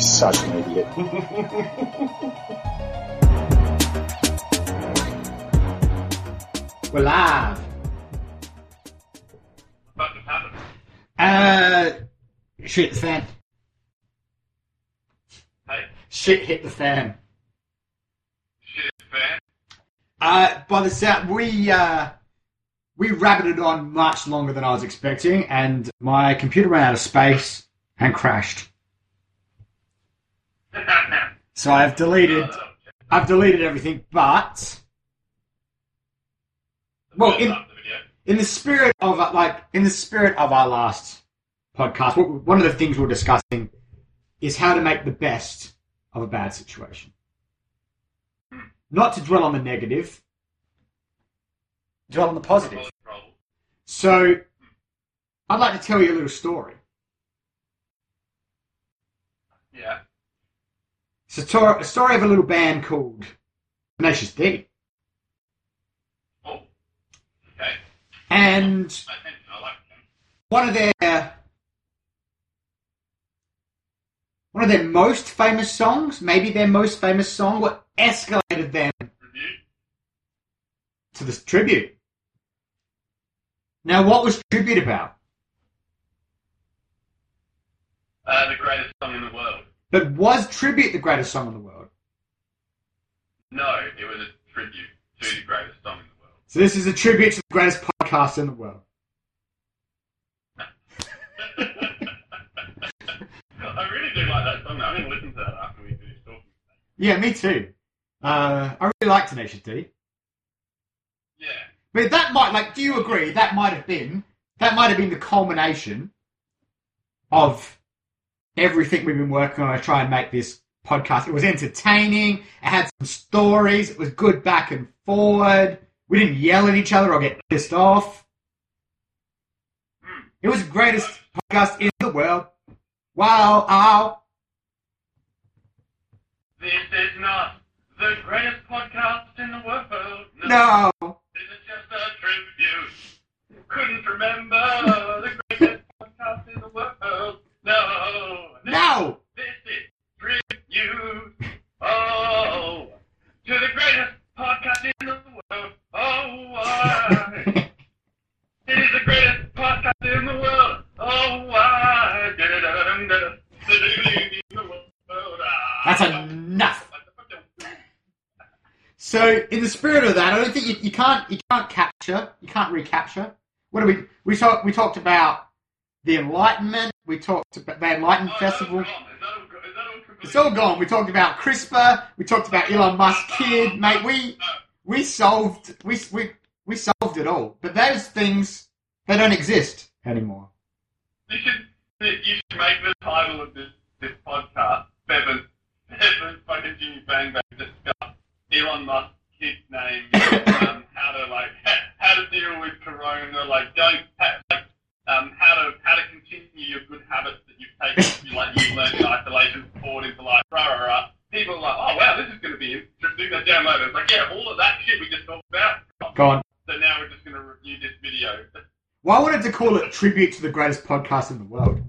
such an idiot. We're live. What happened? Uh, shit the fan. Hey, Shit hit the fan. shit fan. Uh, by the sound, we uh, we rabbited on much longer than I was expecting, and my computer ran out of space and crashed. So I've deleted I've deleted everything, but Well, in- in the spirit of like in the spirit of our last podcast, one of the things we're discussing is how to make the best of a bad situation. Not to dwell on the negative, dwell on the positive. So, I'd like to tell you a little story. Yeah. It's a, tor- a story of a little band called Tenacious D, Oh. Okay. and I think I like one of their one of their most famous songs, maybe their most famous song, what escalated them Review. to this tribute. Now, what was tribute about? Uh, the greatest song in the world. But was tribute the greatest song in the world? No, it was a tribute to the greatest song in the world. So this is a tribute to the greatest podcast in the world. I really do like that song. I'm going to listen to that after we finish talking. Yeah, me too. Uh, I really like Tenacious D. Yeah. But that might, like, do you agree? That might have been, that might have been the culmination of everything we've been working on to try and make this podcast. It was entertaining. It had some stories. It was good back and forward. We didn't yell at each other or get pissed off. It was the greatest podcast in the world. Wow, ow. This is not the greatest podcast in the world. No. This is just a tribute. Couldn't remember the greatest podcast in the world. No. No. This is tribute. Oh, to the greatest podcast in the world. Oh, why? it is the greatest podcast in the world. Oh, why? That's enough. So, in the spirit of that, I don't think you, you can't you can't capture, you can't recapture. What do we we talked we talked about the Enlightenment. We talked about the Enlightenment Oh, Festival. Is that all, is that all completely- It's all gone. We talked about CRISPR. We talked about Elon Musk kid, mate. We we solved we we we solved it all. But those things they don't exist anymore. You should, you should make the title of this, this podcast Bevan, Bevan fucking Jimmy Bang Bang discuss Elon Musk's kid's name, um, how to like, how to deal with Corona, like don't, like, um, how to, how to continue your good habits that you've taken, you, like you learned in isolation, forward into life, rah, rah, rah. People are like, oh wow, this is going to be interesting. They download it. It's like, yeah, all of that shit we just talked about. Gone. So now we're just going to review this video. Well, I wanted to call it tribute to the greatest podcast in the world.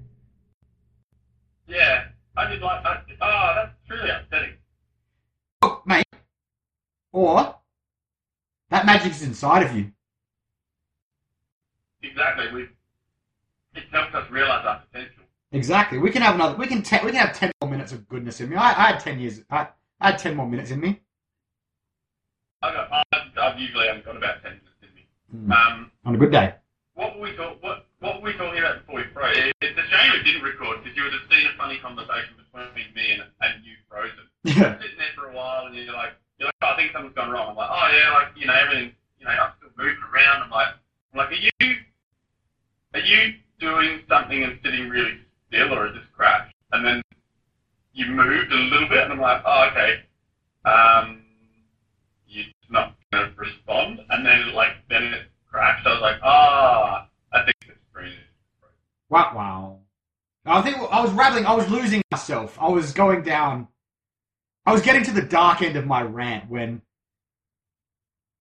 Yeah, I did like. I, oh, that's really upsetting. Oh, mate. Or that magic is inside of you. Exactly. We. It helps us realize our potential. Exactly. We can have another. We can. Te- we can have ten more minutes of goodness in me. I, I had ten years. I, I had ten more minutes in me. I got. I've, I've usually only got about ten minutes in me. Mm. Um, On a good day. what were we talk? What What were we talking about before we froze? It, it's a shame we didn't record because you would have seen a funny conversation between me and, and you frozen. Yeah. Sitting there for a while and you're like, you're like, oh, I think something's gone wrong. I'm like, oh yeah, like you know everything. You know, I'm still moving around. I'm like, I'm like, are you are you doing something and sitting really still, or is this crash? And then you moved a little bit, and I'm like, oh, okay. Um, you're not going to respond, and then like then it crashed. I was like, ah, I think the screen is. Wow. Wow. I think I was rattling. I was losing myself. I was going down. I was getting to the dark end of my rant when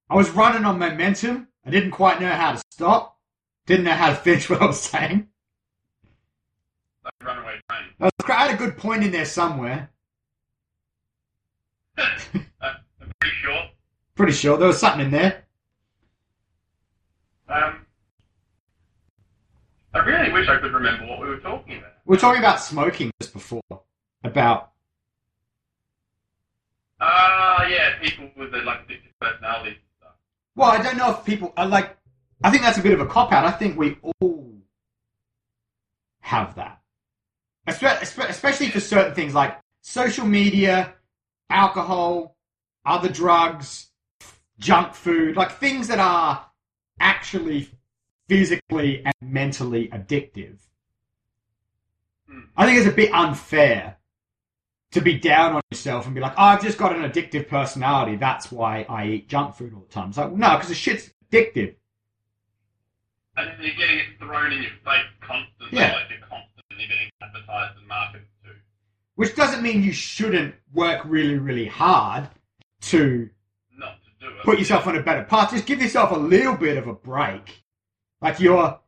I was running on momentum. I didn't quite know how to stop. Didn't know how to finish what I was saying. like runaway train. I was- I had a good point in there somewhere. uh, I'm pretty sure. Pretty sure there was something in there. Um, I really wish I could remember what we were talking about. We were talking about smoking just before. About Ah, yeah, people with the like addictive personalities and stuff. well, I don't know if people are like. I think that's a bit of a cop out. I think we all have that, Espe- espe- especially for certain things like social media, alcohol, other drugs, junk food, like things that are actually physically and mentally addictive. I think it's a bit unfair to be down on yourself and be like, oh, I've just got an addictive personality. That's why I eat junk food all the time. It's like, no, because the shit's addictive. And you're getting it thrown in your face constantly, Yeah. like you're constantly getting advertised and marketed to. Which doesn't mean you shouldn't work really, really hard to Not to do it. put yourself on a better path. Just give yourself a little bit of a break. Like you're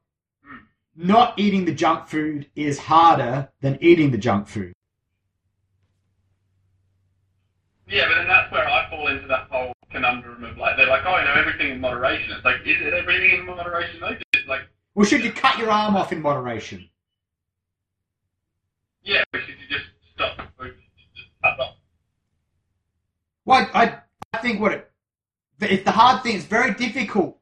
Hmm. not eating the junk food is harder than eating the junk food. Yeah, but then that's where I fall into that whole conundrum of like, they're like, oh, you know, everything in moderation. It's like, is it everything in moderation though? Well, should you cut your arm off in moderation? yeah, but should you just stop? Or just cut off? Well, I, I, I think what it, it's the hard thing. It's very difficult.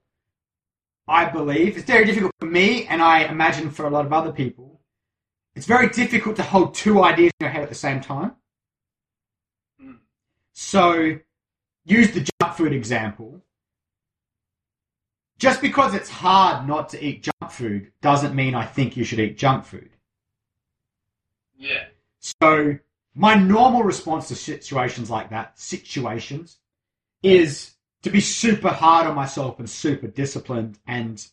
I believe it's very difficult for me, and I imagine for a lot of other people. It's very difficult to hold two ideas in your head at the same time. Mm. So, use the junk food example. Just because it's hard not to eat junk food doesn't mean I think you should eat junk food. Yeah. So my normal response to situations like that, situations, is to be super hard on myself and super disciplined and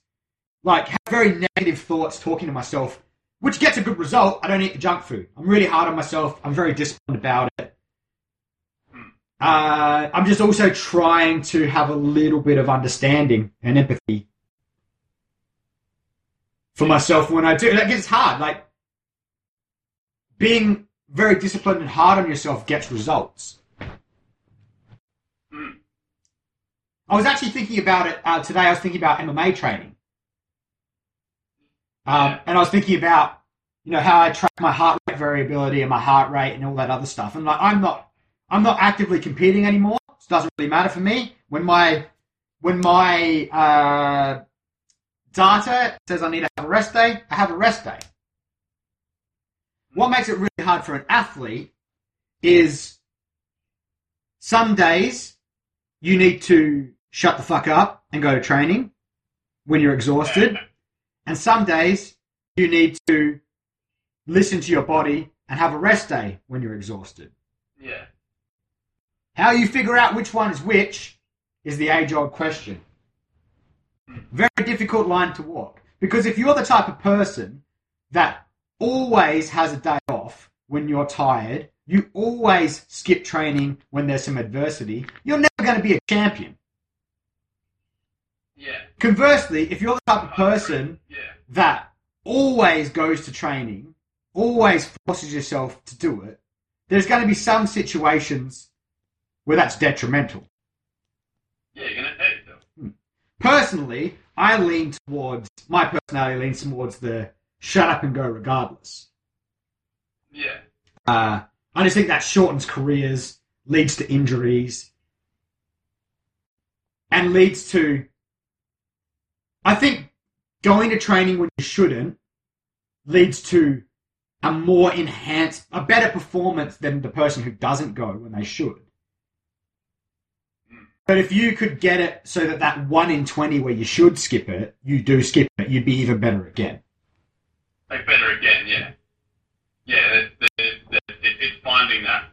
like have very negative thoughts talking to myself, which gets a good result. I don't eat the junk food. I'm really hard on myself. I'm very disciplined about it. Uh, I'm just also trying to have a little bit of understanding and empathy for myself when I do. That gets hard. Like being very disciplined and hard on yourself gets results. Mm. I was actually thinking about it uh, today. I was thinking about MMA training, um, and I was thinking about you know how I track my heart rate variability and my heart rate and all that other stuff. And like, I'm not, I'm not actively competing anymore. It doesn't really matter for me. When my, when my uh, data says I need to have a rest day, I have a rest day. What makes it really hard for an athlete is some days you need to shut the fuck up and go to training when you're exhausted. And some days you need to listen to your body and have a rest day when you're exhausted. Yeah. How you figure out which one is which is the age old question. Very difficult line to walk. Because if you're the type of person that always has a day off when you're tired, you always skip training when there's some adversity, you're never going to be a champion. Yeah. Conversely, if you're the type of person Yeah. that always goes to training, always forces yourself to do it, there's going to be some situations where that's detrimental. Yeah, you're gonna hurt yourself. Personally, I lean towards, my personality leans towards the shut up and go regardless. Yeah. Uh, I just think that shortens careers, leads to injuries, and leads to. I think going to training when you shouldn't leads to a more enhanced, a better performance than the person who doesn't go when they should. But if you could get it so that that one in 20 where you should skip it, you do skip it, you'd be even better again. Like better again, yeah. Yeah, it, it, it, it's finding that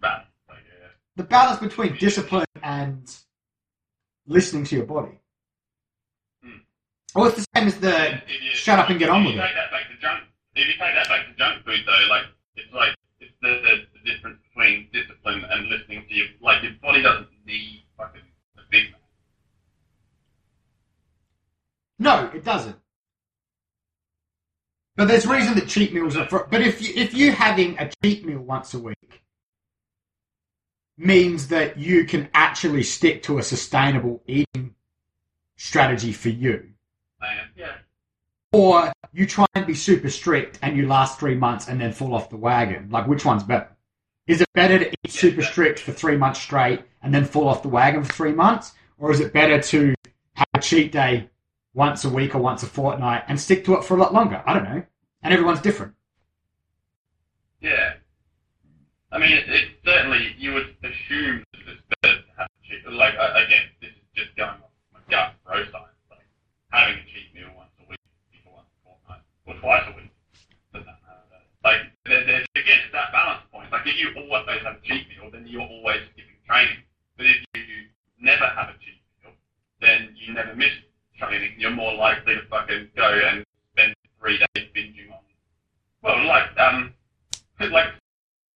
balance. Like, yeah. the balance between discipline and listening to your body. Hmm. Well, it's the same as the If you- shut up and get on with it. Take that back to junk. If you take that back to junk food, though, like it's like it's the, the, the difference between discipline and listening to your like your body doesn't need fucking a big man. No, it doesn't. But there's reason that cheat meals are for, but if you, if you having a cheat meal once a week means that you can actually stick to a sustainable eating strategy for you, Man, yeah. or you try and be super strict and you last three months and then fall off the wagon, like which one's better? Is it better to eat super strict for three months straight and then fall off the wagon for three months, or is it better to have a cheat day once a week or once a fortnight and stick to it for a lot longer? I don't know, and everyone's different. Yeah. I mean, it, it certainly you would assume that it's better to have a cheat. Like again, this is just going off my gut bro science. Like having a cheat meal once a week, people once a fortnight, or twice a week. Doesn't matter. Like there, there's again it's that balance point. Like if you always have a cheat meal, then you're always skipping training. But if you never have a cheat meal, then you never miss training. You're more likely to fucking go and spend three days binging on. Well, like um, like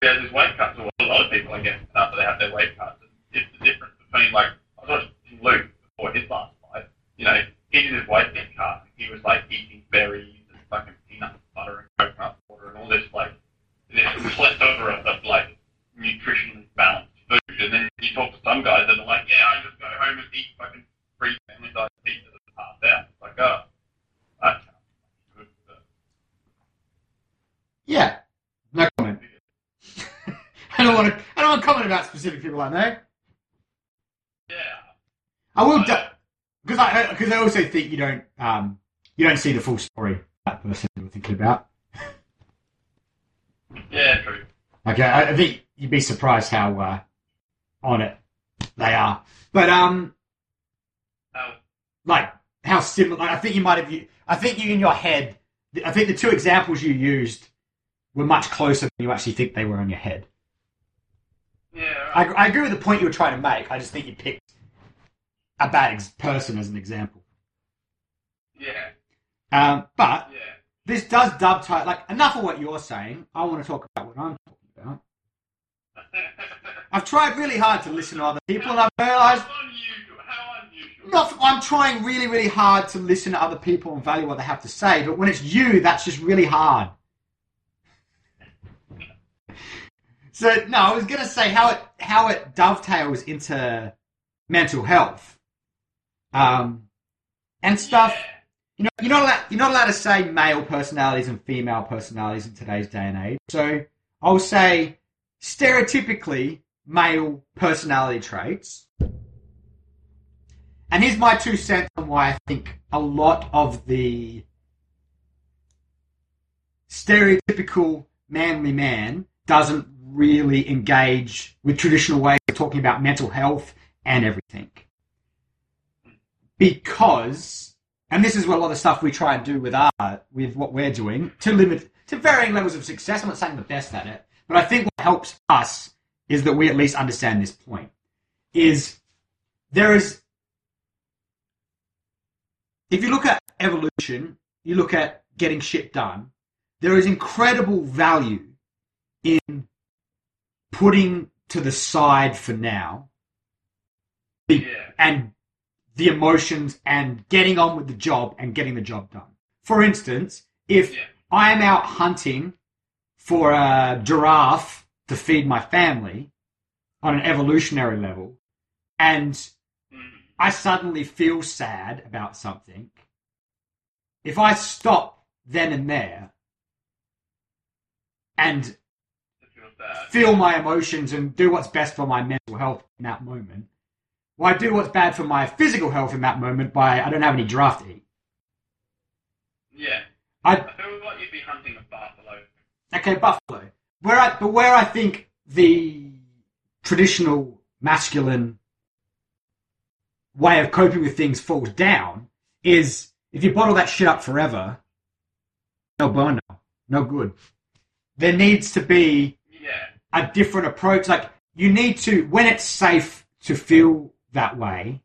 there's this weight cuts, or a lot of people, I guess, after they have their weight cuts. It's the difference between, like, I was watching Luke before his last fight. You know, he did his weight get cut. and He was, like, eating berries and fucking peanut butter and coconut water and all this, like, this plethora of, like, nutritionally balanced food. And then you talk to some guys that are like, yeah, I just go home and eat fucking three family size pizzas and pass out. It's like, oh, that sounds good. But Yeah, no comment. I don't want to. I don't want to comment about specific people I know. yeah. I will because I because I also think you don't um you don't see the full story that person you're thinking about. Yeah, true. Okay, I, I think you'd be surprised how uh, on it they are. But um, Oh, like how similar. Like, I think you might have. I think you in your head. I think the two examples you used were much closer than you actually think they were in your head. yeah. I, I agree with the point you were trying to make. I just think you picked a bad ex- person as an example. Um, but yeah. this does dovetail. Like enough of what you're saying. I want to talk about what I'm talking about. I've tried really hard to listen to other people, and I've realised How unusual. How unusual. not. I'm trying really, really hard to listen to other people and value what they have to say. But when it's you, that's just really hard. So no, I was gonna say how it how it dovetails into mental health, um, and stuff. Yeah. You know, you're not allowed, you're not allowed to say male personalities and female personalities in today's day and age. So I'll say stereotypically male personality traits. And here's my two cents on why I think a lot of the stereotypical manly man doesn't really engage with traditional ways of talking about mental health and everything. Because and this is what a lot of stuff we try and do with art, with what we're doing, to limit to varying levels of success. I'm not saying the best at it, but I think what helps us is that we at least understand this point. Is there is if you look at evolution, you look at getting shit done, there is incredible value in putting to the side for now Yeah. and the emotions and getting on with the job and getting the job done. For instance, if Yeah. I am out hunting for a giraffe to feed my family on an evolutionary level, and Mm. I suddenly feel sad about something, if I stop then and there and feel my emotions and do what's best for my mental health in that moment. Well, I do what's bad for my physical health in that moment by I don't have any draft to eat. Yeah. I I feel like you'd be hunting a buffalo. okay, Buffalo. Where I but where I think the traditional masculine way of coping with things falls down is if you bottle that shit up forever, no bueno, no good. There needs to be Yeah. a different approach. Like you need to, when it's safe to feel that way,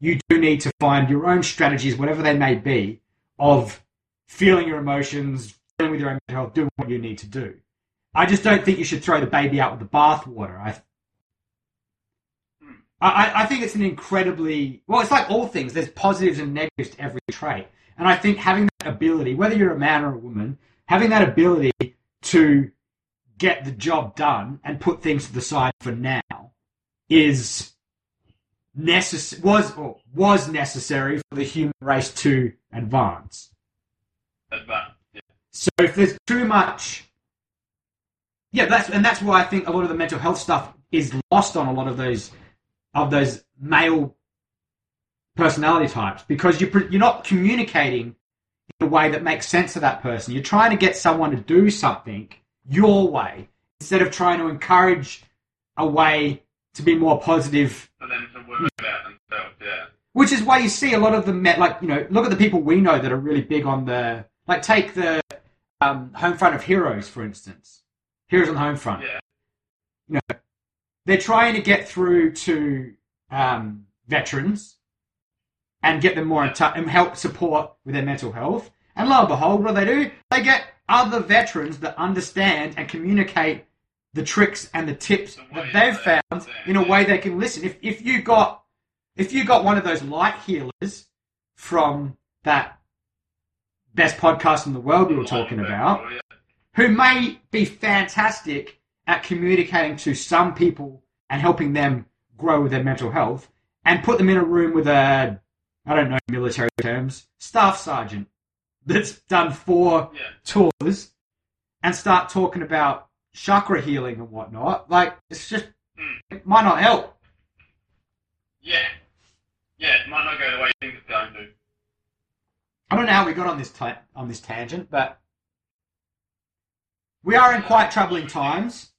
you do need to find your own strategies, whatever they may be, of feeling your emotions, dealing with your own mental health, doing what you need to do. I just don't think you should throw the baby out with the bathwater. I, I, I think it's an incredibly well. It's like all things. There's positives and negatives to every trait, and I think having that ability, whether you're a man or a woman, having that ability to get the job done and put things to the side for now is necess- was or was necessary for the human race to advance. Advanced. Yeah. So if there's too much, yeah, that's and that's why I think a lot of the mental health stuff is lost on a lot of those of those male personality types because you're you're not communicating in a way that makes sense to that person. You're trying to get someone to do something your way instead of trying to encourage a way to be more positive For them to work about themselves. Yeah. which is why you see a lot of the met like you know look at the people we know that are really big on the like take the um, home front of heroes for instance heroes on the home front Yeah. you know they're trying to get through to um, veterans and get them more in touch and help support with their mental health and lo and behold what do they do they get other veterans that understand and communicate the tricks and the tips The that they've found in a way they can listen if, if you got if you got one of those light healers from that best podcast in the world we were talking about, oh, who may be fantastic at communicating to some people and helping them grow with their mental health, and put them in a room with a, I don't know military terms, staff sergeant that's done four Yeah. tours and start talking about chakra healing and whatnot. Like, it's just, hmm. it might not help. Yeah. Yeah. It might not go the way you think it's going to. I don't know how we got on this ta- on this tangent, but we are in quite troubling times,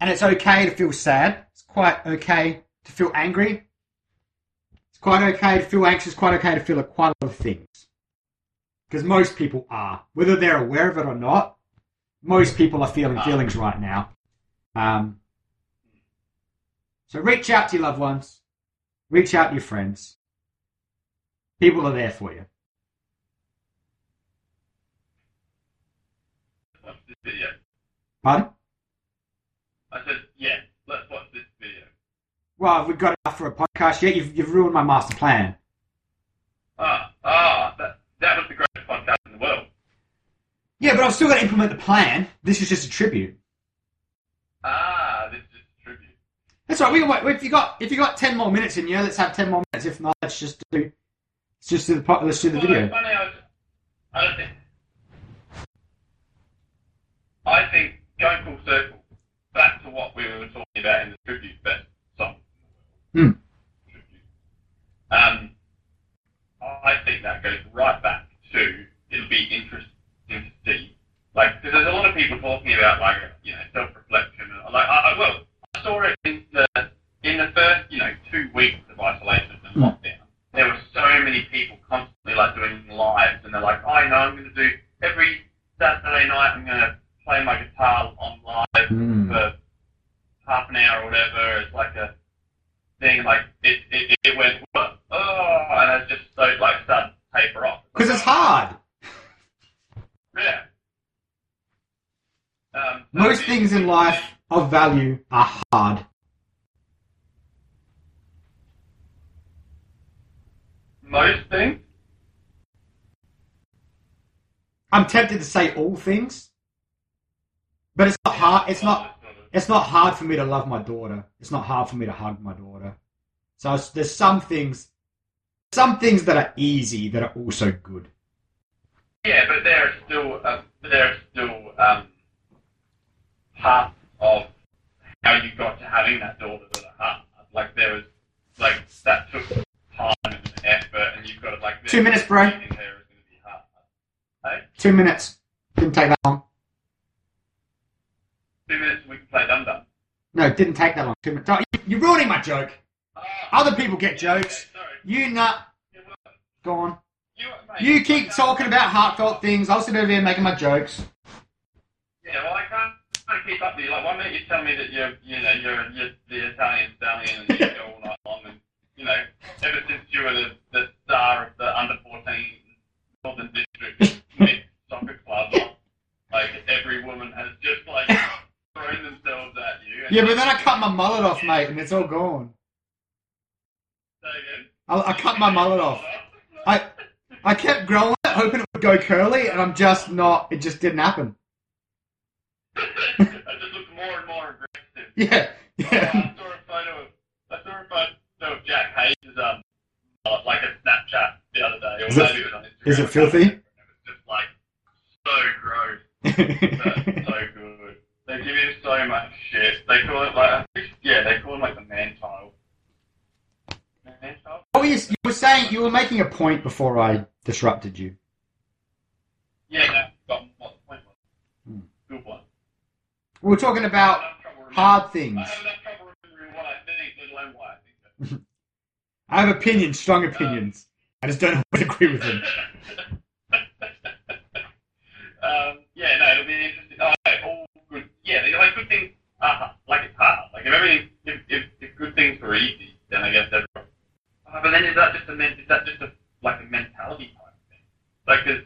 and it's okay to feel sad. It's quite okay to feel angry. It's quite okay to feel anxious. Quite okay to feel a quite a lot of things, because most people are, whether they're aware of it or not. Most people are feeling feelings right now. Um, so reach out to your loved ones. Reach out to your friends. People are there for you. Watch this video. Pardon? I said, yeah. Let's watch this video. Well, we've got enough for a podcast yet. You've, you've ruined my master plan. Ah, ah, that, that was the greatest podcast in the world. Yeah, but I've still got to implement the plan. This is just a tribute. Ah, this is a tribute. That's right. We can wait. If you got if you got ten more minutes in you, let's have ten more minutes. If not, let's just do let's just do the po- let's do the video. I, was, I don't think. I think going full circle back to what we were talking about in the tribute best song. Hmm. Um, I think that goes right back to it'll be interesting to see, like, because there's a lot of people talking about like you know self-reflection. and, Like, I, I well, I saw it in the in the first you know two weeks of isolation and Hmm. lockdown there were so many people constantly like doing lives, and they're like, oh, I know I'm going to do every Saturday night. I'm going to play my guitar on live Mm. for half an hour or whatever. It's like a thing. Like it, it, it went, oh, and it just so like started to taper off. Because it's hard. Yeah. Um, so Most things in life of value are hard. Most things. I'm tempted to say all things, but it's not hard. It's not. It's not hard for me to love my daughter. It's not hard for me to hug my daughter. So there's some things, some things that are easy that are also good. Yeah, but there are still uh, there are still um, parts of how you got to having that daughter that are hard. Like there was like that took time and you've got like Two minutes, bro. raising her is going to be hard. Hey, Two minutes didn't take that long. two minutes, and we can play dum dum. No, it didn't take that long. Two minutes. Oh, you- You're ruining my joke. Ah, Other people get jokes. okay. You nut. Go on. You, mate, You keep talking about heartfelt things. I'll sit over here making my jokes. Yeah, well, I can't, I can't keep up with you. Like one minute you tell me that you're, you know, you're, you're the Italian stallion and you go all night long, and you know, ever since you were the, the star of the under 14 Northern District soccer club, like every woman has just like thrown themselves at you. Yeah, but then I cut my mullet off, mate, and it's all gone. I, I cut my mullet off. I I kept growing it hoping it would go curly, and I'm just not. It just didn't happen. I just looked more and more aggressive. Yeah, yeah. I saw a photo of I saw a photo of Jack Hayes' is um uh, like a Snapchat the other day, or Is it- maybe it was on Instagram. is it filthy? It was just like so gross, but so good. They give him so much shit. They call it like yeah, they call him like the man child. Man child? oh yes, you were saying you were making a point before I disrupted you. Yeah, no, got what the point was. Hmm. Good one. We were talking about I have trouble remembering- hard things. I have enough trouble remembering what I think, let alone why I have opinions, strong opinions. I just don't always agree with them. um, yeah, no, it'll be interesting. Oh, all good. Yeah, like good things. Uh, like it's hard. Like if everything, if, if, if good things were easy, then I guess that's. Uh, but then is that just a is that just a like a mentality type thing? Like, 'cause,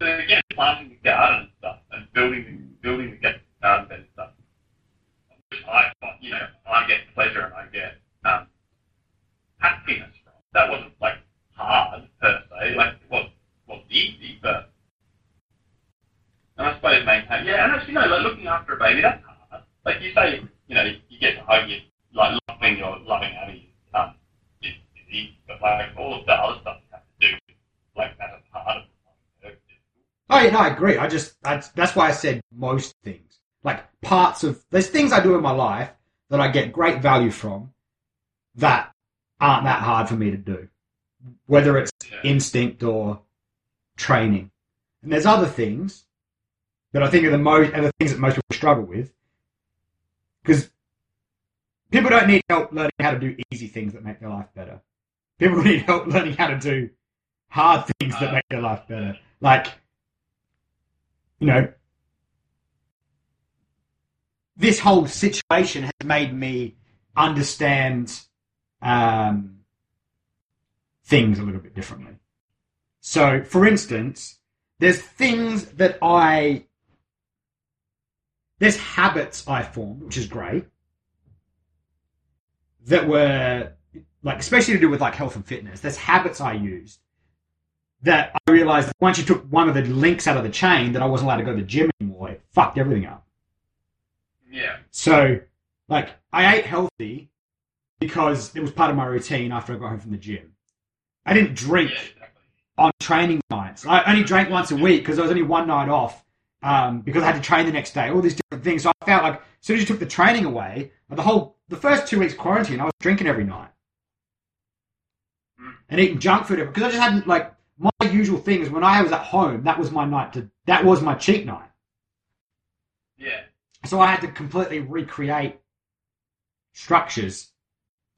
so again, planting the garden and stuff, and building the, building the garden bed and stuff. I, you know, I get pleasure and I get um, happiness from. That wasn't like hard per se. Like it was was easy, but and I suppose maintain. Yeah, and actually, no, like looking after a baby, that's hard. Like you say, you know, you get to hug you, like loving your loving Abby, um, is, easy, but like all of the other stuff you have to do, like that's a part of. Oh yeah, no, I agree. I just I, that's why I said most things. Like parts of there's things I do in my life that I get great value from that aren't that hard for me to do, whether it's Yeah. instinct or training. And there's other things that I think are the most are the things that most people struggle with because people don't need help learning how to do easy things that make their life better. People need help learning how to do hard things that uh. make their life better. Like you know, this whole situation has made me understand um, things a little bit differently. So, for instance, there's things that I, there's habits I formed, which is great, that were like, especially to do with like health and fitness. There's habits I used that I realized that once you took one of the links out of the chain that I wasn't allowed to go to the gym anymore, it fucked everything up. Yeah. So, like, I ate healthy because it was part of my routine after I got home from the gym. I didn't drink Yeah, exactly. on training nights. I only drank once a week because I was only one night off um, because I had to train the next day. All these different things. So I felt like as soon as you took the training away, the whole the first two weeks quarantine, I was drinking every night Mm. and eating junk food because I just hadn't like my usual thing is when I was at home, that was my night to that was my cheat night. Yeah. So I had to completely recreate structures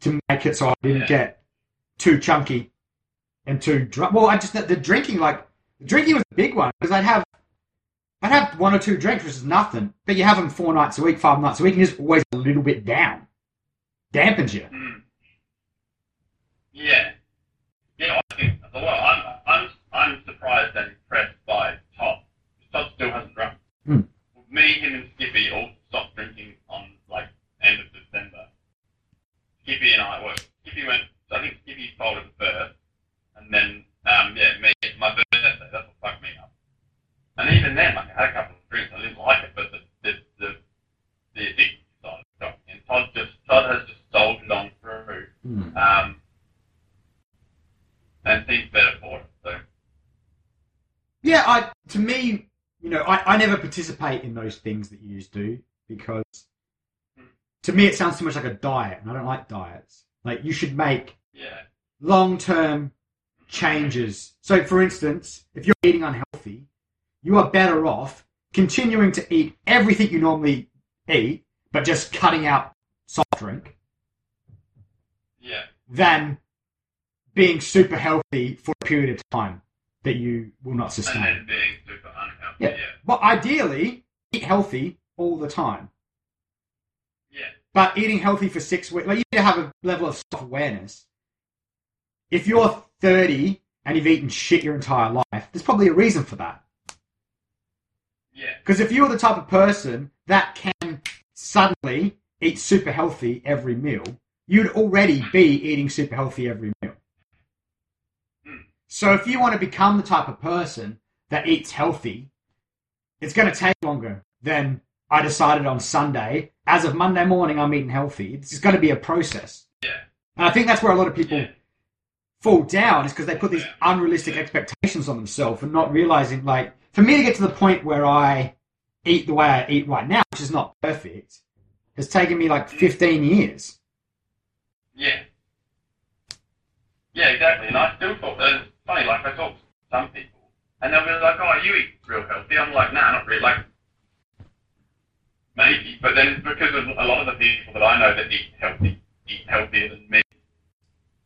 to make it so I didn't Yeah. get too chunky and too drunk. Well, I just the drinking like the drinking was a big one because I'd have I'd have one or two drinks, which is nothing, but you have them four nights a week, five nights a week, and you're just always a little bit down, dampens you. Mm. Yeah. Yeah, I think well, I'm I'm I'm surprised and impressed by Todd. Todd still hasn't drunk. Hmm. Me, him, and Skippy all stopped drinking on like end of. Skippy and I, well, Skippy went. I think Skippy folded first, and then um, yeah, me, my birthday. That's what fucked me up. And even then, like, I had a couple of drinks. I didn't like it, but the the the, the addiction side got me. And Todd just Todd has just soldiered on through. Hmm. Um, and seems better for it. So Yeah, I to me, you know, I, I never participate in those things that you do because to me it sounds too much like a diet, and I don't like diets. Like you should make yeah, long term changes. So, for instance, if you're eating unhealthy, you are better off continuing to eat everything you normally eat, but just cutting out soft drink, yeah, than being super healthy for a period of time that you will not and sustain. then being super unhealthy. Yeah. Yeah, But ideally, eat healthy all the time. But eating healthy for six weeks, like you need to have a level of self awareness. If you're 30 and you've eaten shit your entire life, there's probably a reason for that. yeah, Because if you're the type of person that can suddenly eat super healthy every meal, you'd already be eating super healthy every meal. So if you want to become the type of person that eats healthy, it's going to take longer than I decided on Sunday. As of Monday morning, I'm eating healthy. It's going to be a process. Yeah. And I think that's where a lot of people Yeah. fall down is because they put these unrealistic expectations on themselves and not realizing, like, for me to get to the point where I eat the way I eat right now, which is not perfect, has taken me like 15 years. Yeah. Yeah, exactly. And I still thought that it's funny, like I talk to some people and they'll be like, Oh, you eat real healthy. I'm like, nah, not really like maybe. But then because of a lot of the people that I know that eat healthy eat healthier than me.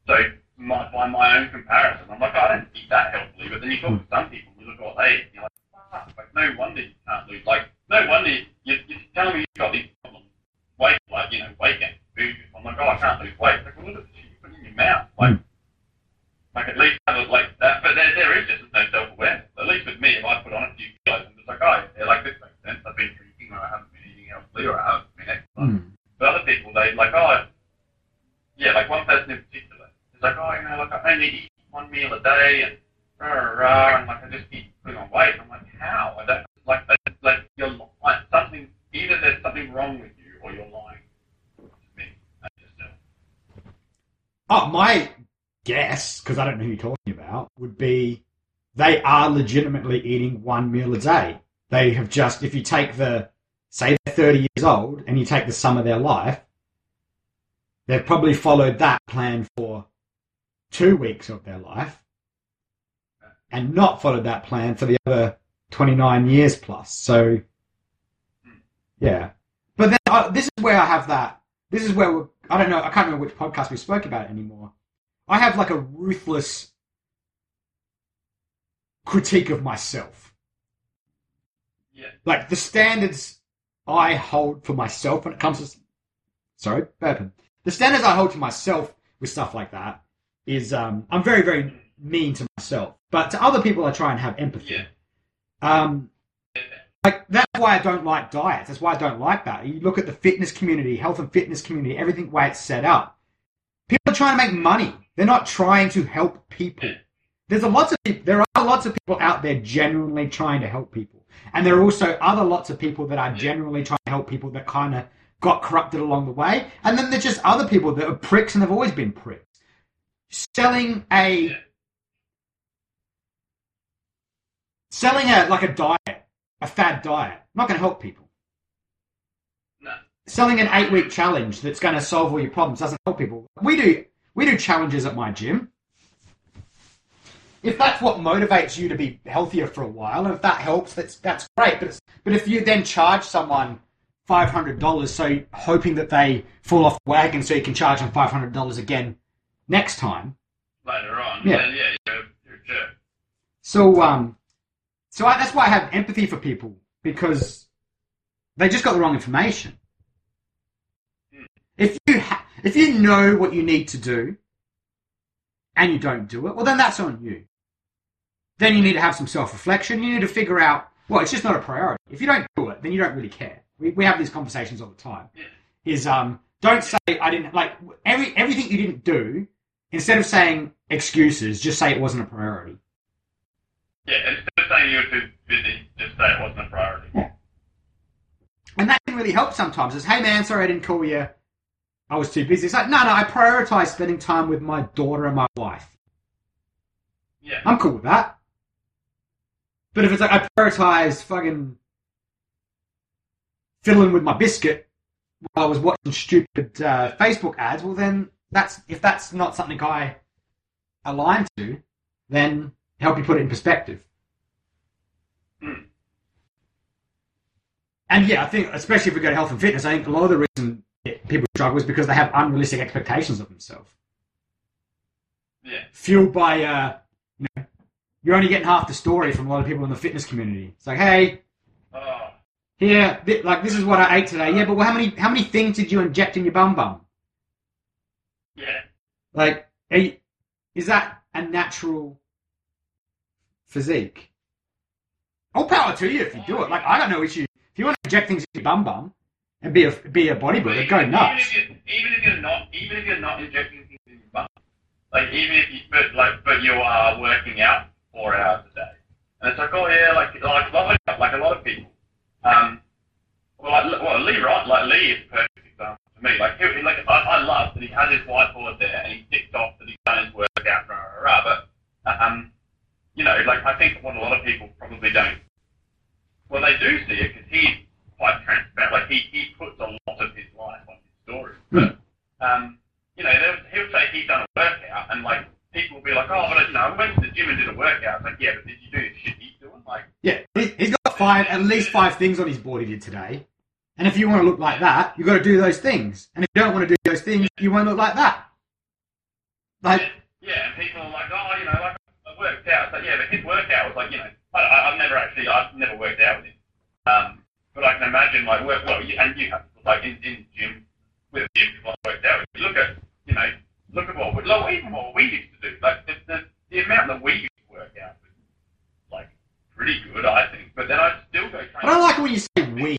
So my by my own comparison, I'm like, oh, I don't eat that healthily, but then you talk to some people, you look at what they eat, and oh, you're like, fuck, like no wonder you can't lose like no wonder you you're telling me you've got these problems. Weight like, you know, weight gain, food. I'm like, oh I can't lose weight. Like, well, look at the shit you put in your mouth. Like like at least have it like that. But there, there is just no self awareness. At least with me, if I put on a few kilos, I'm just like, oh, yeah, like this makes sense. I've been drinking, or I haven't been eating healthily, or I haven't been exercising. But other people, they like, oh, yeah, like one person in particular is like, oh, you know, like I only eat one meal a day, and rah, rah, rah, and like I just keep putting on weight. I'm like, how? I don't like, I, like you're li- like something. Either there's something wrong with you, or you're lying to me. I just don't. Oh, my guess, because I don't know who you're talking about, would be they are legitimately eating one meal a day. They have just, if you take the, say they're 30 years old and you take the sum of their life, they've probably followed that plan for two weeks of their life and not followed that plan for the other 29 years plus. So, yeah. But then uh, this is where I have that. This is where I don't know. I can't remember which podcast we spoke about it anymore. I have like a ruthless critique of myself. Yeah. Like the standards I hold for myself when it comes to, sorry, burping. The standards I hold to myself with stuff like that is, um, I'm very, very mean to myself. But to other people, I try and have empathy. Yeah. Um, like that's why I don't like diets. That's why I don't like that. You look at the fitness community, health and fitness community, everything the way it's set up. People are trying to make money. They're not trying to help people. There's a lots of people, there are lots of people out there genuinely trying to help people, and there are also other lots of people that are genuinely trying to help people that kind of got corrupted along the way, and then there's just other people that are pricks and have always been pricks. Selling a selling a like a diet, a fad diet, not going to help people. No. Selling an eight week challenge that's going to solve all your problems doesn't help people. We do we do challenges at my gym. If that's what motivates you to be healthier for a while, and if that helps, that's that's great. But it's, but if you then charge someone five hundred dollars, so hoping that they fall off the wagon, so you can charge them five hundred dollars again next time, Later on, Yeah. then, yeah, you're, you're a jerk. So um, so I, that's why I have empathy for people because they just got the wrong information. If you ha- if you know what you need to do and you don't do it, well then that's on you. Then you need to have some self reflection. You need to figure out well, it's just not a priority. If you don't do it, then you don't really care. We we have these conversations all the time. Is um, don't say I didn't like every everything you didn't do. Instead of saying excuses, just say it wasn't a priority. Yeah, instead of saying you were too busy, just say it wasn't a priority. Yeah. And that can really help sometimes. Is hey man, sorry I didn't call you. I was too busy. It's like no, no, I prioritize spending time with my daughter and my wife. Yeah. I'm cool with that. But if it's like I prioritize fucking fiddling with my biscuit while I was watching stupid uh, Facebook ads, well then that's if that's not something I align to, then help you put it in perspective. And yeah, I think especially if we go to health and fitness, I think a lot of the reason people struggle is because they have unrealistic expectations of themselves Yeah. fueled by uh, you're only getting half the story from a lot of people in the fitness community. It's like, hey, Oh, here, thi- like this is what I ate today. Yeah, but how many how many things did you inject in your bum bum? yeah. Like, are you- is that a natural physique? All power to you if you do it. Like, I got no issue. If you want to inject things in your bum bum and be a be a bodybuilder, even, go even nuts. if you even if you're not even if you're not injecting things in your bum, Like even if you, but like, but you are working out four hours a day, and it's like, oh yeah, like like like, like a lot of people. Um, well, like, well, Lee, right? Like Lee is a perfect example to me. Like, he, like I, I love that he has his whiteboard there and he ticked off that he's done his workout, rah, rah, rah, but um, you know, like I think what a lot of people probably don't. Well, they do see it because he's quite transparent. Like he, he puts a lot of his life on his story. But um, you know, he'll say he's done a workout, and like people will be like, oh, but you know, I went to gym and did a workout. It's like, yeah, but did you do the shit he's doing? Like, Yeah, he- he's got five, at least five things on his board he did today. And if you want to look like that, you've got to do those things. And if you don't want to do those things, you won't look like that. Like, yeah, and people are like, oh, you know, like I worked out. It's like, yeah, but his workout was like, you know, I, I, I've never actually, I've never worked out with him. Um, but I can imagine, like, work, well, you, and you have, like, in, in gym, with a gym I worked out you look at, you know, look at what, we, like, even what we used to do. Like, the, the, the amount that we work out was, like, pretty good, I think. But then I'd still go. I don't like when you say we.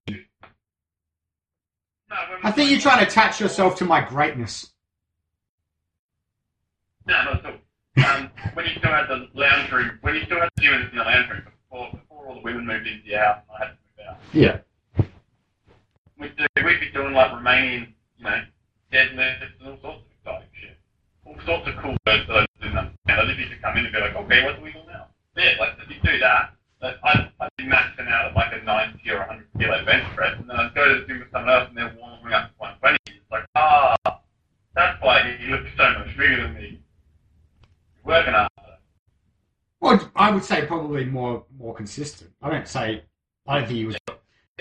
No, I think you're trying to attach yourself to my greatness. No, not at all. Um, when you still had the lounge room, when you still had the gym in the lounge room before, before all the women moved into your house, and I had to move out. Yeah. We'd, do, we'd be doing like Romanian, you know, deadlifts and all sorts of exciting shit. All sorts of cool words that I didn't understand. I just used to come in and be like, okay, what do we do now? Yeah, like if you do that, like, I'd, I'd be maxing out at like a 90 or 100 kilo bench press, and then I'd go to the gym with someone else and they're warming up to 120. It's like, ah, that's why he looks so much bigger than me. Working hard. Well, I would say probably more more consistent. I don't say. I don't think he was.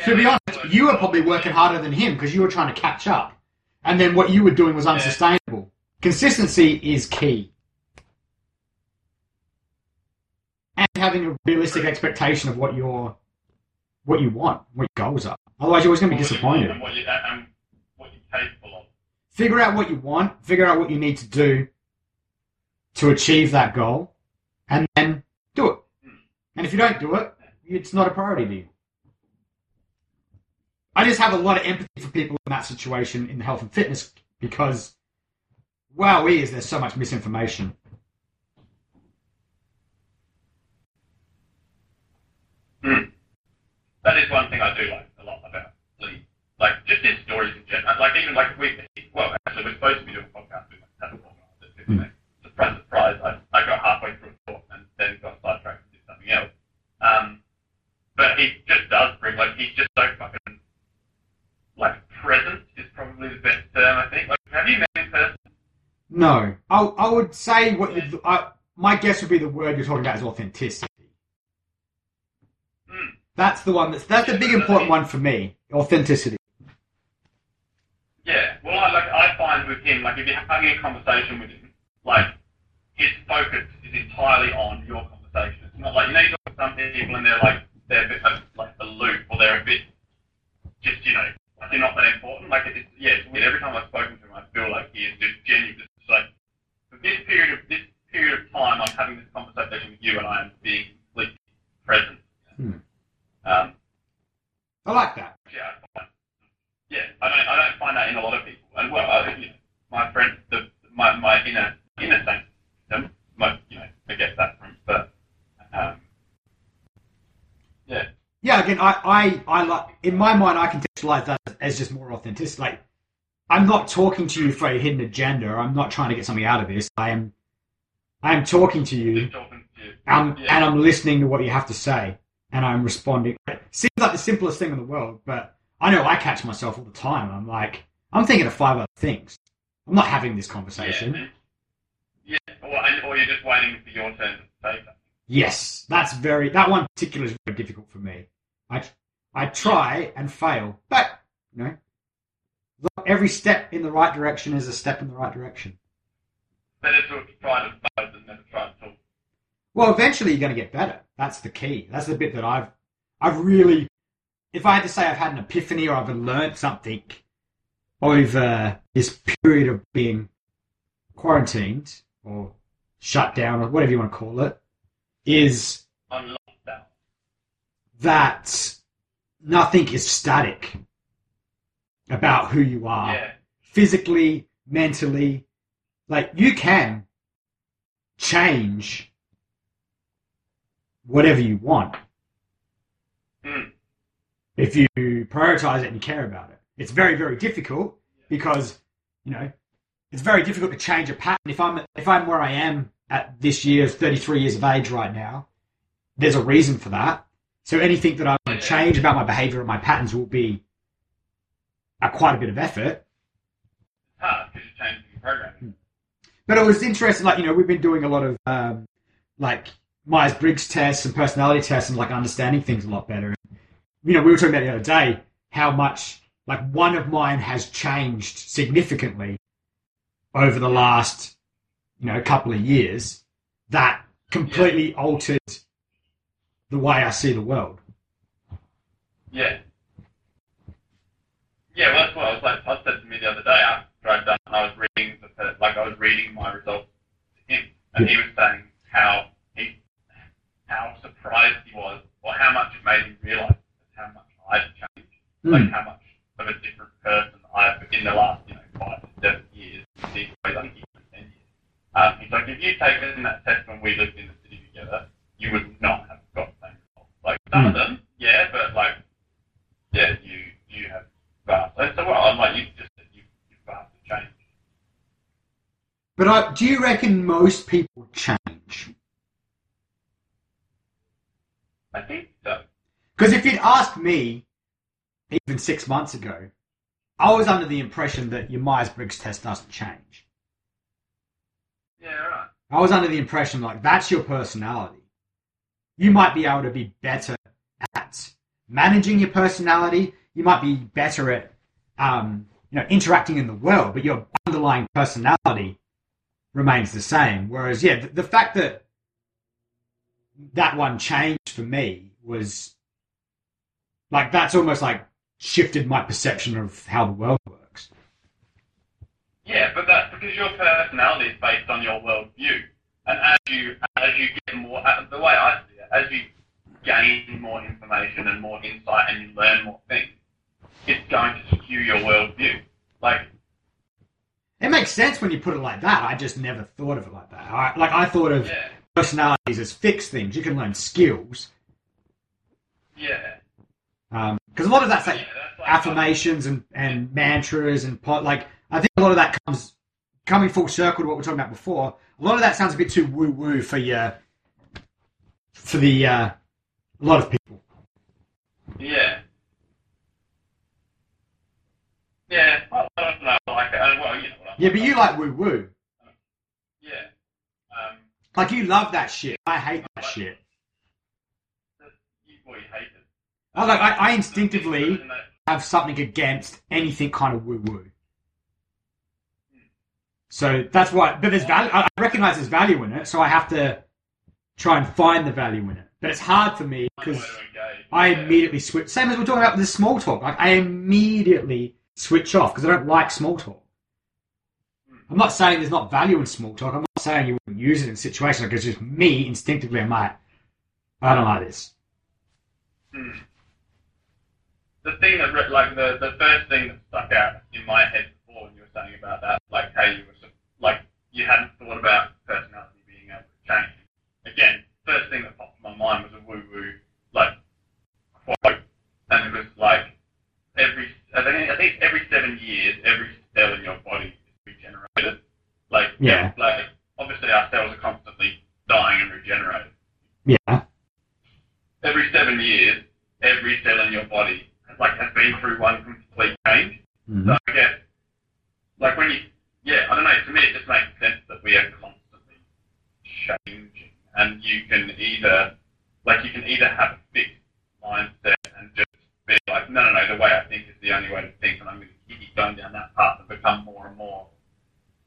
To be honest, you were probably working harder than him because you were trying to catch up, and then what you were doing was unsustainable. Consistency is key, and having a realistic expectation of what your what you want, what your goals are. Otherwise, you're always going to be disappointed. And what, you, and what you're capable of. Figure out what you want. Figure out what you need to do to achieve that goal, and then do it. Hmm. And if you don't do it, it's not a priority to you. I just have a lot of empathy for people in that situation in the health and fitness because, wow, is there's so much misinformation. Hmm. That is one thing I do like a lot about Lee. Like, just his stories in general. Like, even like, we, well, actually, we're supposed to be doing a podcast with like, Organizer, but, you surprise, surprise, I, I got halfway through a talk and then got sidetracked and did something else. Um, but he just does bring, like, he's just so fucking, like, present is probably the best term, I think. Like, have you met him in person? No, I, I would say what you, I, my guess would be the word you're talking about is authenticity. Hmm. That's the one that's that's a big important one for me. Authenticity. Yeah, well, I, like I find with him, like if you're having a conversation with him, like his focus is entirely on your conversation. It's not like you know you talk to some people and they're like they're a bit like aloof or they're a bit just you know like they're not that important. Like it's yeah, it's weird. Every time I've spoken to him, I feel like he is just genuine. Like for this period of this period of time, I'm having this conversation with you and I am being completely present. Hmm. Um, I like that. yeah, I find, yeah, I don't, I don't find that in a lot of people. And well, I, you know, my friend, the, my, my inner, inner sanctum, my, you know, I get that from, but, um, yeah, Yeah, again, I, I, I like in my mind, I contextualize that as just more authentic. Like, I'm not talking to you for a hidden agenda. I'm not trying to get something out of this. I am, I am talking to you, talking to you. um, yeah. and I'm listening to what you have to say, and I'm responding. It seems like the simplest thing in the world, but I know I catch myself all the time. I'm like, I'm thinking of five other things. I'm not having this conversation. Yeah, yeah. Or, and, or you're just waiting for your turn to say something. Yes, that's very that one particular is very difficult for me. I I try and fail, but you know, every step in the right direction is a step in the right direction. Better to try to fail than never try to talk. Well, eventually you're going to get better. That's the key. That's the bit that I've I've really, if I had to say I've had an epiphany or I've learned something over this period of being quarantined or shut down or whatever you want to call it, is that nothing is static about who you are Yeah. physically, mentally. Like you can change whatever you want Mm. if you prioritize it and you care about it. It's very, very difficult because, you know, it's very difficult to change a pattern. If I'm if I'm where I am at this year, 33 years of age right now, there's a reason for that. So anything that I want to change about my behavior and my patterns will be quite a bit of effort. It's hard because you're changing your programming. But it was interesting, like, you know, we've been doing a lot of, um, like, Myers Briggs tests and personality tests and, like, understanding things a lot better. You know, we were talking about the other day how much, like, one of mine has changed significantly over the last, you know, couple of years that completely altered the way I see the world. Yeah. Yeah, well, that's what I was like. Todd said to me the other day after I'd done. I was reading the like I was reading my results to him, and he was saying how he how surprised he was, or how much it made him realise how much I'd changed, like how much of a different person I've in the last you know five to seven years. I think ten years. Um, he's like, if you'd taken that test when we lived in the city together, you would not have got the same results. Like some of them, yeah, but like yeah, you you have vast. And well, I'm like you just said you you vastly changed. But I, do you reckon most people change? I think so. Because if you'd asked me even six months ago, I was under the impression that your Myers Briggs test doesn't change. Yeah, right. I was under the impression like that's your personality. You might be able to be better at managing your personality. You might be better at um, you know interacting in the world, but your underlying personality remains the same. Whereas, yeah, the, the fact that that one changed for me was like that's almost like shifted my perception of how the world works. Yeah, but that's because your personality is based on your worldview, and as you as you get more, uh, the way I see it, as you gain more information and more insight, and you learn more things, it's going to skew your worldview. Like, It makes sense when you put it like that. I just never thought of it like that. I, like I thought of yeah, personalities as fixed things. You can learn skills yeah, because a lot of that's like yeah. That's like affirmations and, and mantras and pot, like I think a lot of that comes coming full circle to what we are talking about before. A lot of that sounds a bit too woo woo for your for the uh, a lot of people. Yeah. Yeah, I I don't know, like, uh, well, you know what Yeah, but you like woo woo. Yeah. Um, Like you love that shit. I hate that shit. you, well, you hate it. I like I, I instinctively that- have something against anything kind of woo woo. So that's why, but there's value. I recognize there's value in it, so I have to try and find the value in it. But it's hard for me because. I immediately switch. Same as we're talking about the small talk. Like I immediately switch off because I don't like small talk. I'm not saying there's not value in small talk. I'm not saying you wouldn't use it in situations like it's just me instinctively. I'm like, I don't like this. Hmm. The thing that, like, the, the first thing that stuck out in my head before when you were saying about that, like, how you were, like, you hadn't thought about personality being able to change. Again, first thing that popped in my mind was a woo-woo, like, quote. And it was like, every, I think, I think every seven years, every cell in your body is regenerated. Like, Yeah. like, obviously our cells are constantly dying and regenerating Yeah. every seven years, every cell in your body has, like has been through one complete change. Mhm. So I guess, like when you, yeah, I don't know. To me, it just makes sense that we are constantly changing, and you can either, like, you can either have a fixed mindset and just be like, no, no, no, the way I think is the only way to think, and I'm going to keep going down that path and become more and more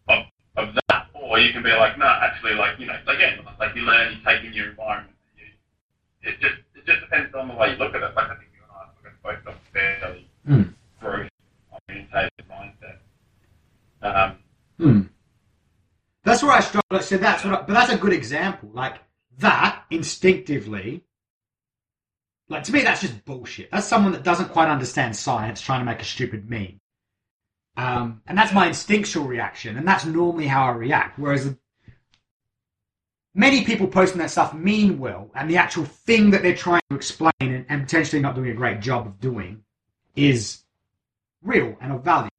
of of that, or you can be like, no, actually, like, you know, again, like you learn, you take in your environment. You, it just it just depends on the way you look at it. Like I think you and I look at both got fairly Mm. growth orientated mindset. Um, Hmm. That's where I struggle. So that's what. I, but that's a good example. Like that instinctively. Like to me, that's just bullshit. That's someone that doesn't quite understand science trying to make a stupid meme. Um, and that's my instinctual reaction, and that's normally how I react. Whereas many people posting that stuff mean well, and the actual thing that they're trying to explain and, and potentially not doing a great job of doing is real and of value.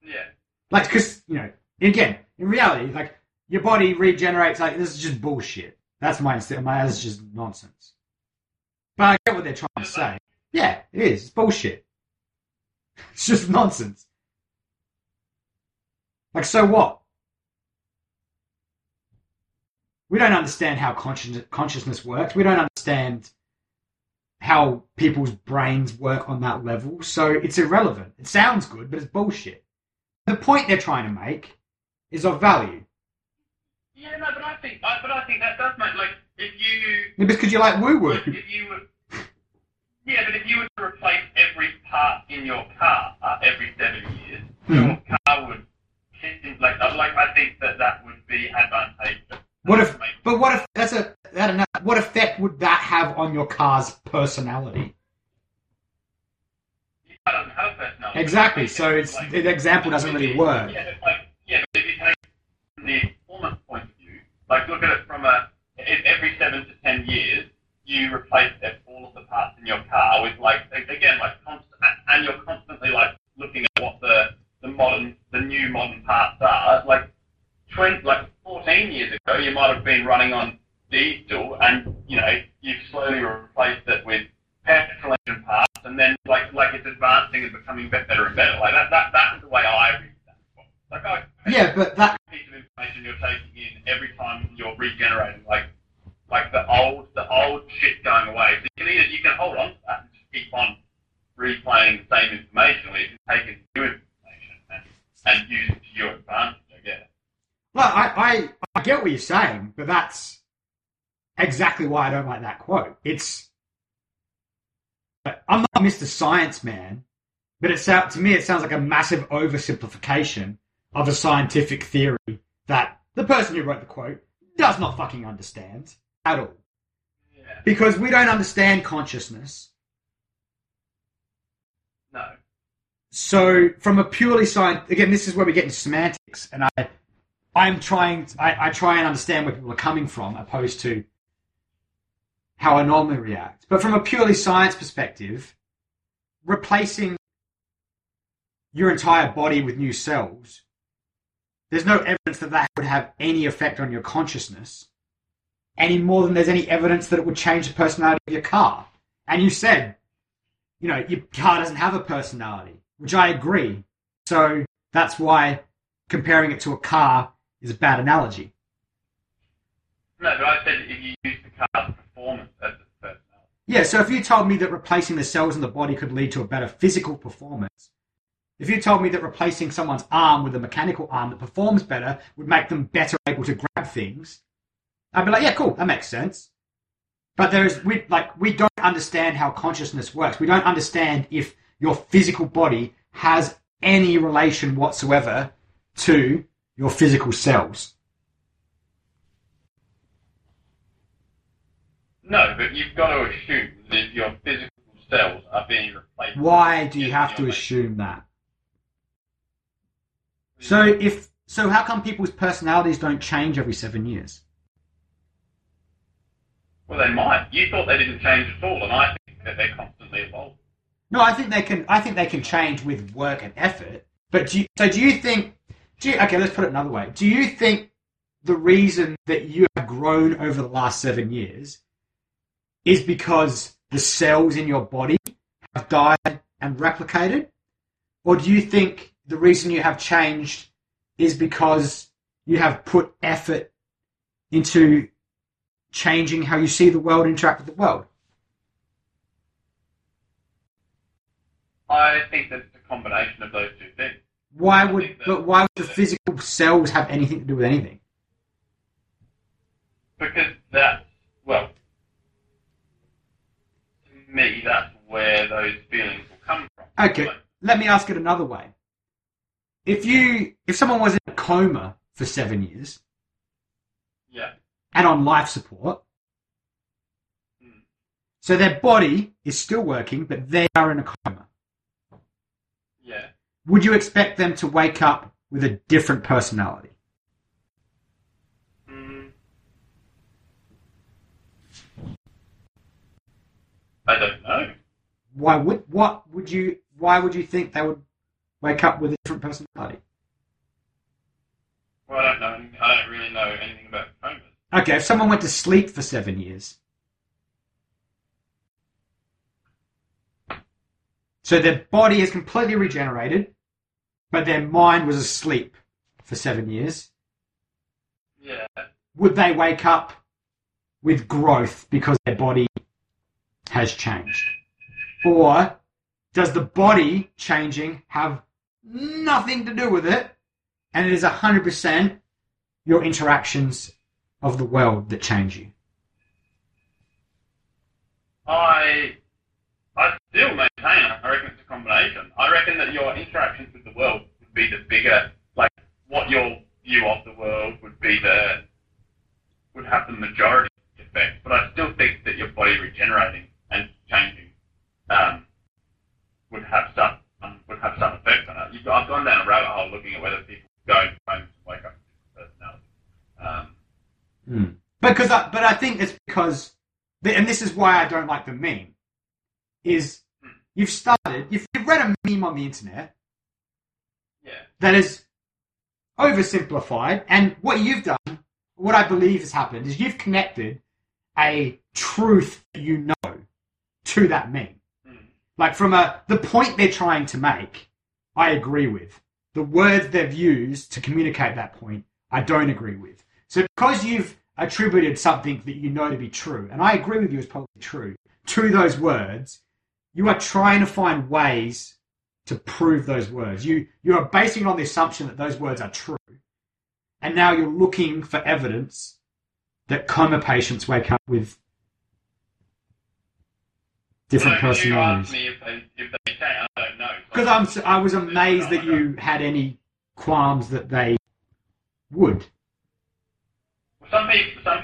Yeah. Like, because, you know, again, in reality, like, your body regenerates, like, this is just bullshit. That's my instinct. My, that's just nonsense. But I get what they're trying to say. Yeah, it is. It's bullshit. It's just nonsense. Like, so what? We don't understand how conscious, consciousness works. We don't understand how people's brains work on that level. So it's irrelevant. It sounds good, but it's bullshit. The point they're trying to make is of value. Yeah, no, but I think, I, but I think that does make like if you Yeah, Because you like woo woo. if you were, yeah, but if you were to replace every part in your car uh, every seven years, Hmm. your car would like uh, like I think that that would be advantageous. What if? But what if that's a that enough? What effect would that have on your car's personality? your car doesn't have personality. Exactly. So it's Like- the example doesn't really work. Yeah, like, yeah, but if you take the performance point of view, like look at it from a, if every seven to ten years you replace all of the parts in your car with like, again, like constant, and you're constantly like looking at what the, the modern, the new modern parts are, like 20, like 14 years ago you might have been running on diesel and, you know, you've slowly replaced it with petrol engine parts and then like, like it's advancing and becoming better and better. Like that, that, that's the way I read that. Like, I, Yeah, but that piece of information you're taking in every time you're regenerating, like like the old the old shit going away. So you can either you can hold on to that and just keep on replaying the same information, or you can take in new information and, and use it to your advantage. I guess. well, I, I I get what you're saying, but that's exactly why I don't like that quote. It's I'm not Mr. Science Man, but it sounds to me it sounds like a massive oversimplification of a scientific theory that the person who wrote the quote does not fucking understand at all. Yeah. Because we don't understand consciousness. No. So, from a purely science, again, this is where we get into semantics, and I, I'm trying, I, I try and understand where people are coming from, opposed to how I normally react. But from a purely science perspective, replacing your entire body with new cells, there's no evidence that that would have any effect on your consciousness, any more than there's any evidence that it would change the personality of your car. And you said, you know, your car doesn't have a personality, which I agree. So that's why comparing it to a car is a bad analogy. No, but I said if you use the car's performance as its personality. Yeah, so if you told me that replacing the cells in the body could lead to a better physical performance, if you told me that replacing someone's arm with a mechanical arm that performs better would make them better able to grab things, I'd be like, yeah, cool, that makes sense. But there's we like we don't understand how consciousness works. We don't understand if your physical body has any relation whatsoever to your physical cells. No, but you've got to assume that your physical cells are being replaced. Why do you have to assume that? So if so, how come people's personalities don't change every seven years? Well, they might. You thought they didn't change at all, and I think that they're constantly evolving. No, I think they can. I think they can change with work and effort. But do you, so do you think? Do you, okay, let's put it another way. Do you think the reason that you have grown over the last seven years is because the cells in your body have died and replicated, or do you think the reason you have changed is because you have put effort into changing how you see the world, interact with the world? I think that it's a combination of those two things. Why would but why would the physical cells have anything to do with anything? Because that's, well, to me, that's where those feelings will come from. Okay, Like, let me ask it another way. If you if someone was in a coma for seven years yeah and on life support. So their body is still working, but they are in a coma. Yeah. Would you expect them to wake up with a different personality? Mm. I don't know. Why would what would you why would you think they would wake up with a different personality? Well, I don't know. I don't really know anything about comas. Okay, if someone went to sleep for seven years, so their body is completely regenerated, but their mind was asleep for seven years, Yeah. would they wake up with growth because their body has changed? Or does the body changing have nothing to do with it and it is 100% your interactions of the world that change you? I I still maintain. I reckon it's a combination. I reckon that your interactions with the world would be the bigger, like what your view of the world would be the would have the majority effect. But I still think that your body regenerating and changing um, would have some um, would have some effect on it. You've, I've gone down a rabbit hole looking at whether people go homes and wake up different personalities. Um, Because I, but I think it's because, and this is why I don't like the meme, is you've started, you've, you've read a meme on the internet yeah. that is oversimplified, and what you've done, what I believe has happened, is you've connected a truth that you know to that meme. Mm. Like from a the point they're trying to make, I agree with. The words they've used to communicate that point, I don't agree with. So because you've attributed something that you know to be true, and I agree with you is probably true, to those words, you are trying to find ways to prove those words. You you are basing it on the assumption that those words are true. And now you're looking for evidence that coma patients wake up with different So personalities. if they if they can? I don't know. Because I'm, I was amazed that you had any qualms that they would.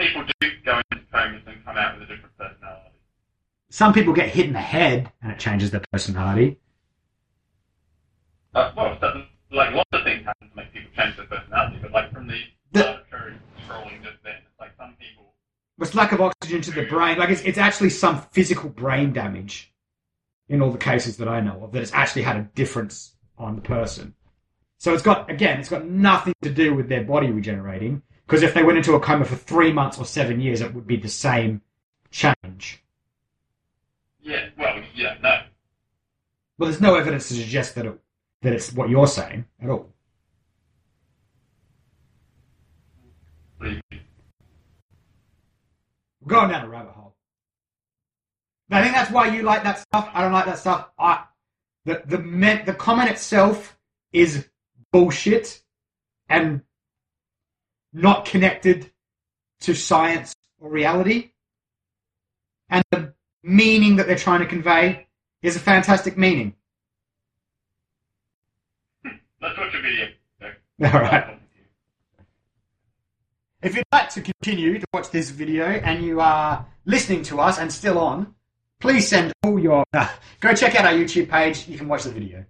Some people, people do go into comas and come out with a different personality. Some people get hit in the head and it changes their personality. Uh, well, so, like lots of things happen to make people change their personality, but like from the, The- arbitrary scrolling just then, it's like some people. It's lack of oxygen to the brain. Like it's, it's actually some physical brain damage in all the cases that I know of that it's actually had a difference on the person. So it's got, again, it's got nothing to do with their body regenerating because if they went into a coma for three months or seven years, it would be the same change. Yeah, well, yeah, don't. Well, there's no evidence to suggest that it, that it's what you're saying at all. What do you- We're going down a rabbit hole. I think that's why you like that stuff. I don't like that stuff. I, the the me- the comment itself is bullshit and not connected to science or reality. And the meaning that they're trying to convey is a fantastic meaning. Let's watch a video. All right. If you'd like to continue to watch this video and you are listening to us and still on, please send all your. go check out our YouTube page. You can watch the video.